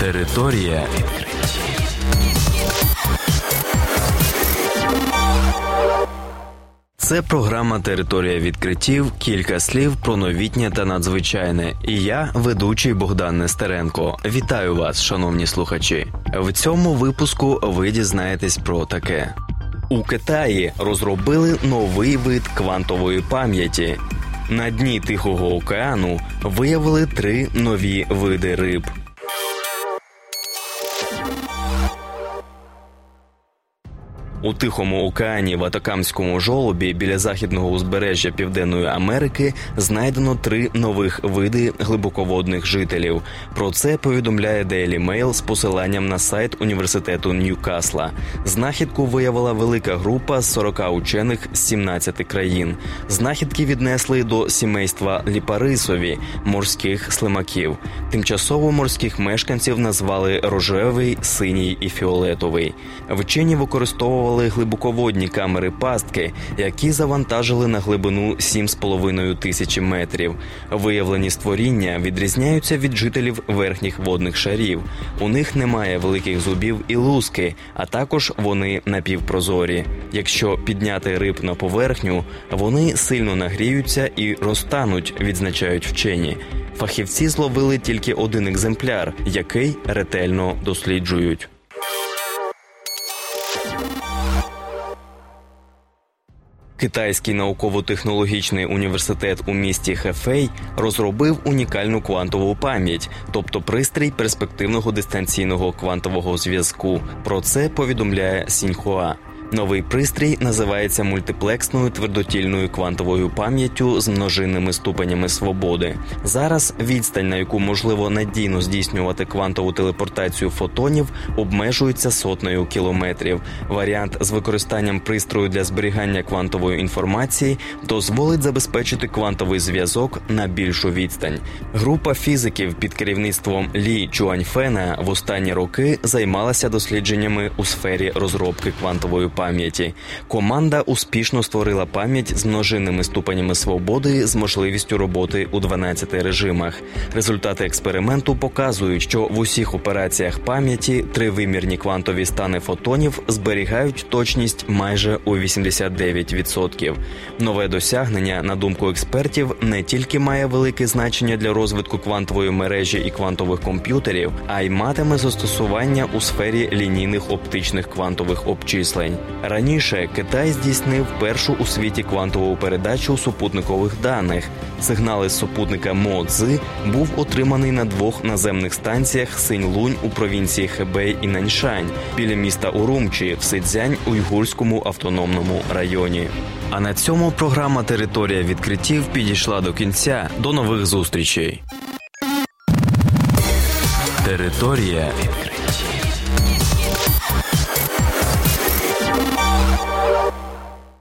Територія відкриттів. Це програма Територія відкриттів. Кілька слів про новітнє та надзвичайне. І я, ведучий Богдан Нестеренко. Вітаю вас, шановні слухачі. В цьому випуску ви дізнаєтесь про таке. У Китаї розробили новий вид квантової пам'яті. На дні Тихого океану виявили три нові види риб. У Тихому океані в Атакамському жолобі біля західного узбережжя Південної Америки знайдено три нових види глибоководних жителів. Про це повідомляє Daily Mail з посиланням на сайт університету Ньюкасла. Знахідку виявила велика група з 40 учених з 17 країн. Знахідки віднесли до сімейства ліпарисові морських слимаків. Тимчасово морських мешканців назвали рожевий, синій і фіолетовий. Вчені використовували використовували глибоководні камери пастки, які завантажили на глибину 7,5 тисячі метрів. Виявлені створіння відрізняються від жителів верхніх водних шарів. У них немає великих зубів і луски, а також вони напівпрозорі. Якщо підняти риб на поверхню, вони сильно нагріються і розтануть, відзначають вчені. Фахівці зловили тільки один екземпляр, який ретельно досліджують. Китайський науково-технологічний університет у місті Хефей розробив унікальну квантову пам'ять, тобто пристрій перспективного дистанційного квантового зв'язку. Про це повідомляє Сіньхуа. Новий пристрій називається мультиплексною твердотільною квантовою пам'яттю з множинними ступенями свободи. Зараз відстань, на яку можливо надійно здійснювати квантову телепортацію фотонів, обмежується сотнею кілометрів. Варіант з використанням пристрою для зберігання квантової інформації дозволить забезпечити квантовий зв'язок на більшу відстань. Група фізиків під керівництвом Лі Чуаньфена в останні роки займалася дослідженнями у сфері розробки квантової пам'яті пам'яті. Команда успішно створила пам'ять з множинними ступенями свободи з можливістю роботи у 12 режимах. Результати експерименту показують, що в усіх операціях пам'яті тривимірні квантові стани фотонів зберігають точність майже у 89%. Нове досягнення, на думку експертів, не тільки має велике значення для розвитку квантової мережі і квантових комп'ютерів, а й матиме застосування у сфері лінійних оптичних квантових обчислень. Раніше Китай здійснив першу у світі квантову передачу супутникових даних. Сигнали з супутника Мо-Цзи був отриманий на двох наземних станціях Синь-Лунь у провінції Хебей і Наньшань біля міста Урумчі в Сидзянь Уйгурському автономному районі. А на цьому програма Територія відкриттів підійшла до кінця. До нових зустрічей. Територія відкриттів.